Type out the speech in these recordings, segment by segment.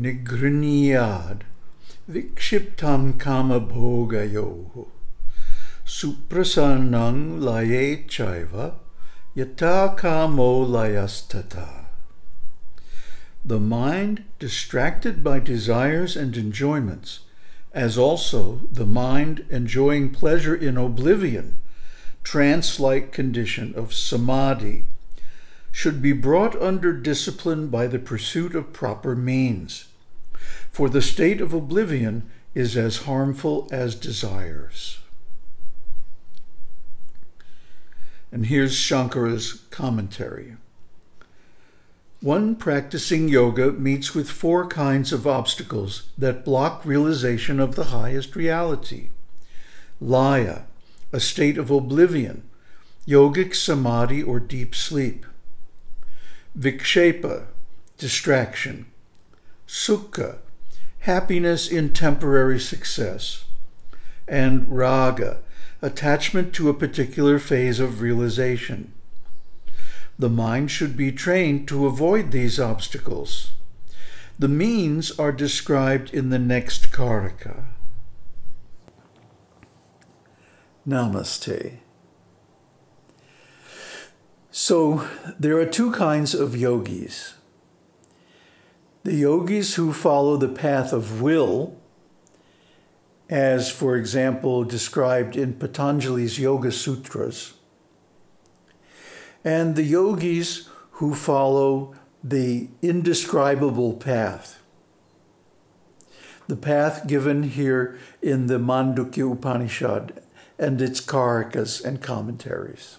nigriniyad vikshiptam kama bhogayoho suprasannang laye chaiva yata kamo layastata. The mind distracted by desires and enjoyments, as also the mind enjoying pleasure in oblivion, trance-like condition of samadhi, should be brought under discipline by the pursuit of proper means. For the state of oblivion is as harmful as desires. And here's Shankara's commentary. One practicing yoga meets with four kinds of obstacles that block realization of the highest reality. Laya, a state of oblivion, yogic samadhi or deep sleep. Vikshepa, distraction. Sukha, happiness in temporary success. And raga, attachment to a particular phase of realization. The mind should be trained to avoid these obstacles. The means are described in the next Karika. Namaste. So, there are two kinds of yogis. The yogis who follow the path of will, as for example described in Patanjali's Yoga Sutras, and the yogis who follow the indescribable path. The path given here in the Mandukya Upanishad and its karikas and commentaries.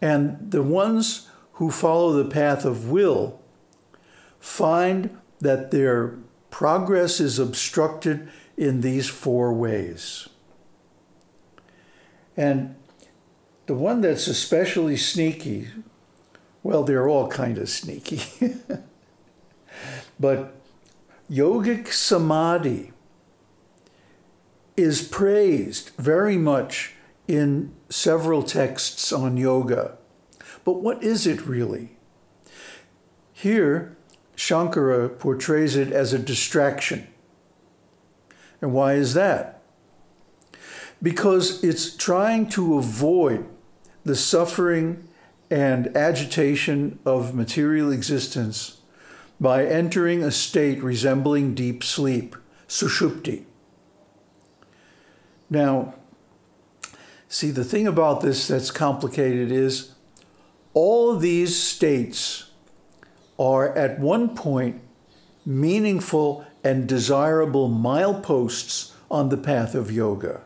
And the ones who follow the path of will find that their progress is obstructed in these four ways. And the one that's especially sneaky, well, they're all kind of sneaky. but yogic samadhi is praised very much in several texts on yoga. But what is it really? Here, Shankara portrays it as a distraction. And why is that? Because it's trying to avoid the suffering and agitation of material existence by entering a state resembling deep sleep, sushupti. Now, see, the thing about this that's complicated is all these states are at one point meaningful and desirable mileposts on the path of yoga.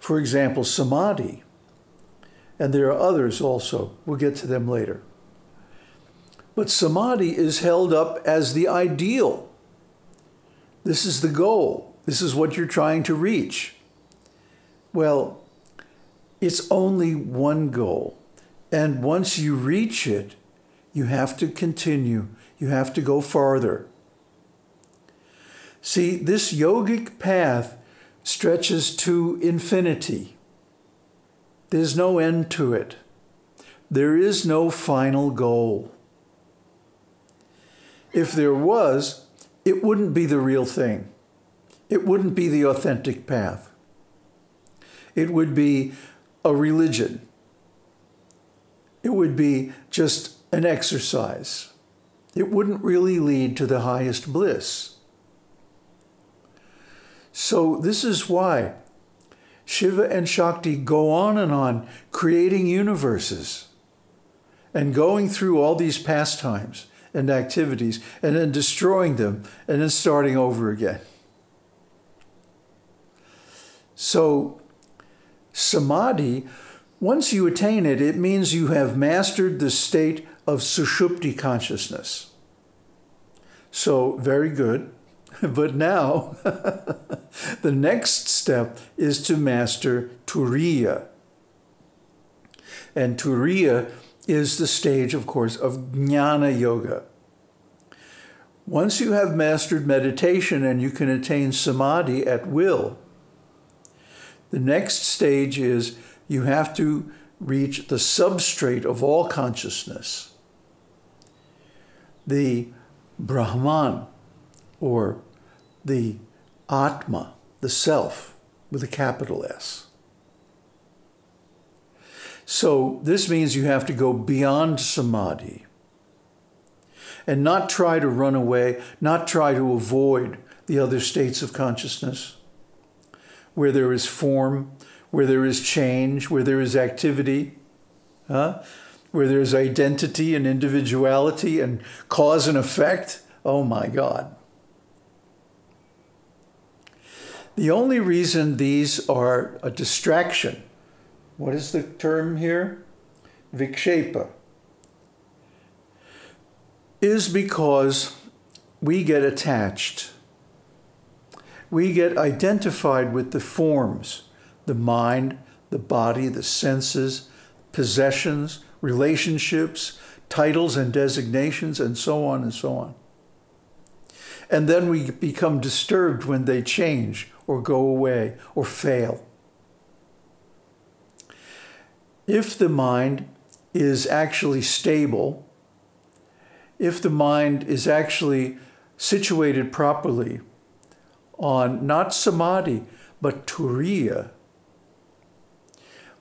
For example, samadhi and there are others also. We'll get to them later. But samadhi is held up as the ideal. This is the goal. This is what you're trying to reach. Well, it's only one goal. And once you reach it, you have to continue. You have to go farther. See, this yogic path stretches to infinity. There's no end to it. There is no final goal. If there was, it wouldn't be the real thing. It wouldn't be the authentic path. It would be a religion. It would be just an exercise. It wouldn't really lead to the highest bliss. So, this is why Shiva and Shakti go on and on creating universes and going through all these pastimes and activities and then destroying them and then starting over again. So, samadhi, once you attain it, it means you have mastered the state of sushupti consciousness. So, very good. But now, the next step is to master Turiya. And Turiya is the stage, of course, of Jnana Yoga. Once you have mastered meditation and you can attain samadhi at will, the next stage is you have to reach the substrate of all consciousness. the Brahman or the Atma, the self, with a capital S. So this means you have to go beyond samadhi and not try to run away, not try to avoid the other states of consciousness where there is form, where there is change, where there is activity, huh? where there's identity and individuality and cause and effect. Oh my God. The only reason these are a distraction, what is the term here? Vikshepa, is because we get attached. We get identified with the forms, the mind, the body, the senses, possessions, relationships, titles and designations, and so on and so on. And then we become disturbed when they change or go away or fail. If the mind is actually stable, if the mind is actually situated properly on not samadhi, but turiya,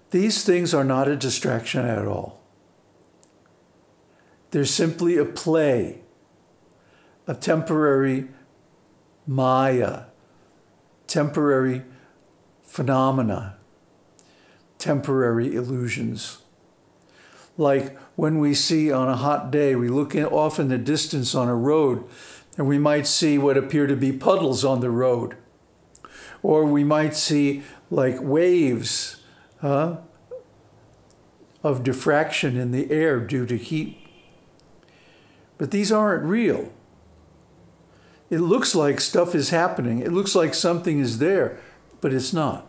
these things are not a distraction at all. They're simply a play, a temporary maya, temporary phenomena, temporary illusions. Like when we see on a hot day, we look off in the distance on a road and we might see what appear to be puddles on the road. Or we might see like waves huh, of diffraction in the air due to heat. But these aren't real. It looks like stuff is happening. It looks like something is there, but it's not.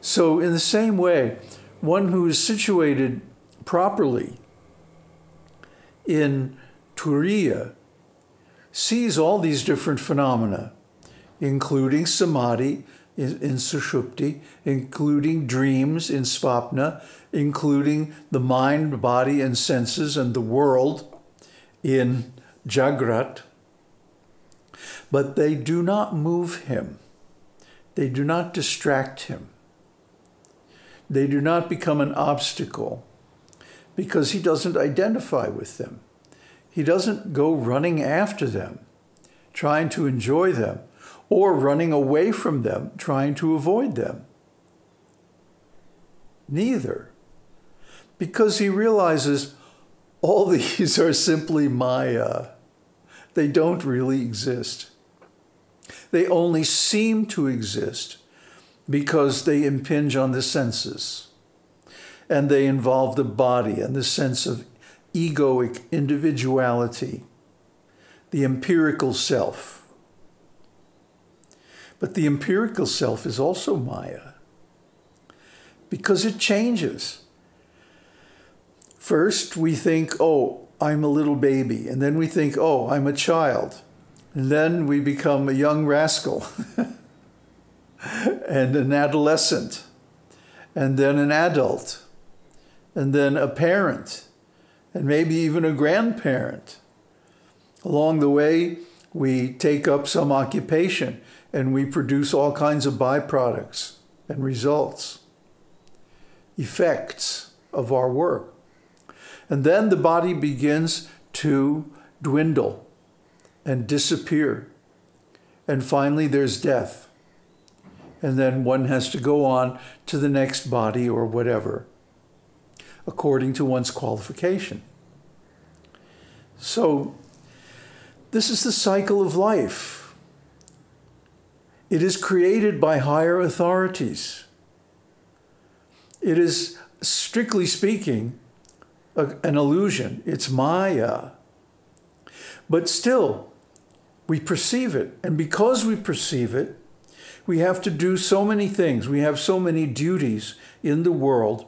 So, in the same way, one who is situated properly in Turiya sees all these different phenomena, including samadhi in, in Sushupti, including dreams in Svapna, including the mind, body, and senses and the world in Jagrat, but they do not move him. They do not distract him. They do not become an obstacle because he doesn't identify with them. He doesn't go running after them, trying to enjoy them, or running away from them, trying to avoid them. Neither. Because he realizes all these are simply Maya. They don't really exist. They only seem to exist because they impinge on the senses and they involve the body and the sense of egoic individuality, the empirical self. But the empirical self is also Maya because it changes. First, we think, oh, I'm a little baby. And then we think, oh, I'm a child. And then we become a young rascal and an adolescent and then an adult and then a parent and maybe even a grandparent. Along the way, we take up some occupation and we produce all kinds of byproducts and results, effects of our work. And then the body begins to dwindle and disappear. And finally, there's death. And then one has to go on to the next body or whatever, according to one's qualification. So, this is the cycle of life. It is created by higher authorities. It is, strictly speaking, a, an illusion. It's Maya. But still, we perceive it. And because we perceive it, we have to do so many things. We have so many duties in the world.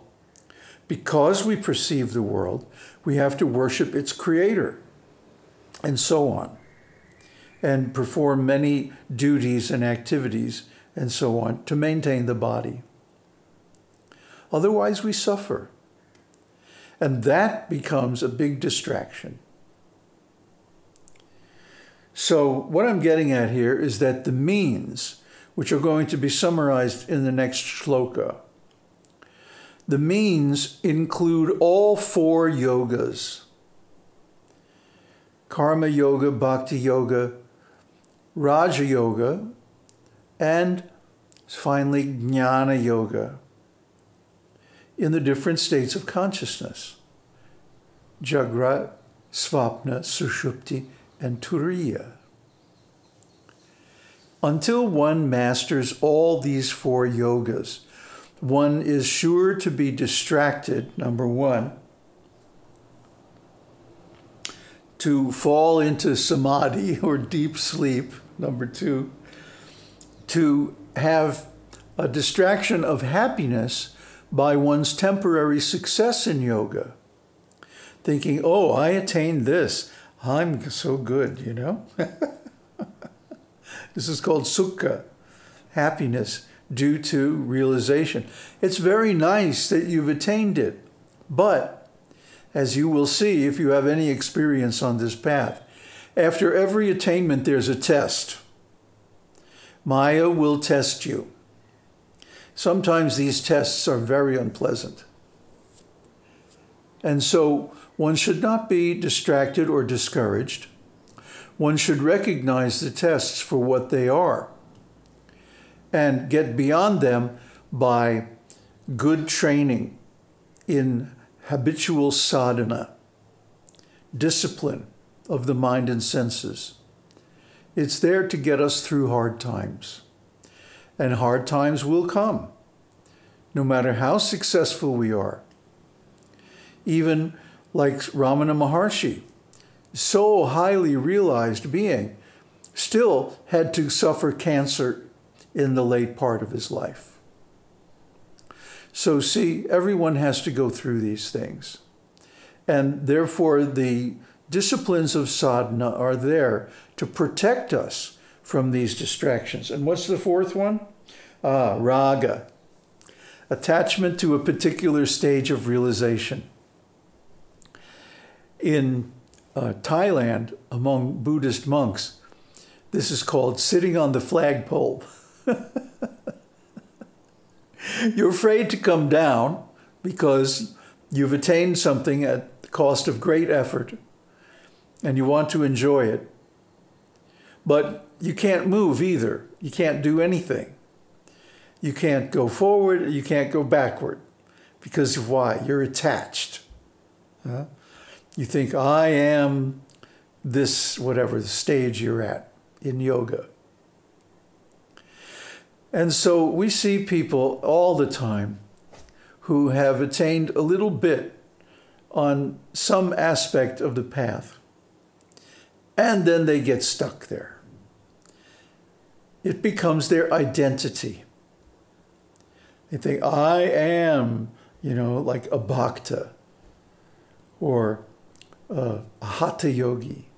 Because we perceive the world, we have to worship its creator, and so on, and perform many duties and activities, and so on, to maintain the body. Otherwise, we suffer. And that becomes a big distraction. So, what I'm getting at here is that the means, which are going to be summarized in the next shloka, the means include all four yogas karma yoga, bhakti yoga, raja yoga, and finally jnana yoga in the different states of consciousness Jagrat, Svapna, Sushupti, and Turiya. Until one masters all these four yogas, one is sure to be distracted, number one, to fall into samadhi or deep sleep, number two, to have a distraction of happiness by one's temporary success in yoga, thinking, oh, I attained this. I'm so good, you know? this is called sukha, happiness due to realization. It's very nice that you've attained it, but as you will see if you have any experience on this path, after every attainment, there's a test. Maya will test you. Sometimes these tests are very unpleasant. And so one should not be distracted or discouraged. One should recognize the tests for what they are and get beyond them by good training in habitual sadhana, discipline of the mind and senses. It's there to get us through hard times. And hard times will come, no matter how successful we are. Even like Ramana Maharshi, so highly realized being, still had to suffer cancer in the late part of his life. So, see, everyone has to go through these things. And therefore, the disciplines of sadhana are there to protect us from these distractions. And what's the fourth one? Ah, raga, attachment to a particular stage of realization. In uh, Thailand, among Buddhist monks, this is called sitting on the flagpole. You're afraid to come down because you've attained something at the cost of great effort and you want to enjoy it. But you can't move either. You can't do anything. You can't go forward, you can't go backward. Because of why? You're attached. Huh? You think, I am this, whatever the stage you're at in yoga. And so we see people all the time who have attained a little bit on some aspect of the path, and then they get stuck there. It becomes their identity. They think, I am, you know, like a bhakta or a hatha yogi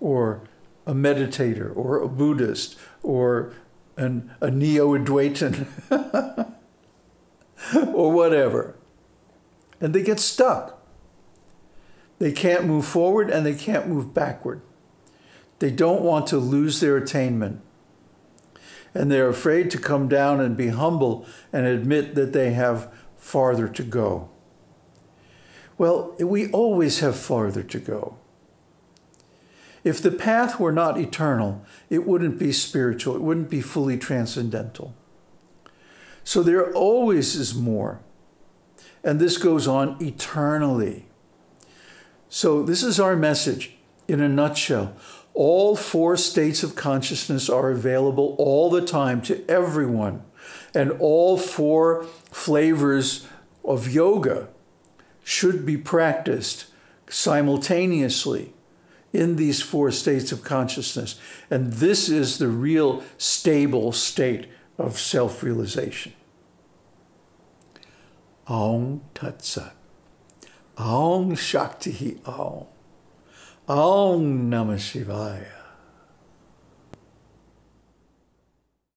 or a meditator or a Buddhist or an, a neo-Advaitin or whatever. And they get stuck. They can't move forward and they can't move backward. They don't want to lose their attainment. And they're afraid to come down and be humble and admit that they have farther to go. Well, we always have farther to go. If the path were not eternal, it wouldn't be spiritual, it wouldn't be fully transcendental. So there always is more. And this goes on eternally. So, this is our message in a nutshell. All four states of consciousness are available all the time to everyone. And all four flavors of yoga should be practiced simultaneously in these four states of consciousness. And this is the real stable state of self realization. Aum Tat. Aum Shakti Aum. Aum Namah Shivaya.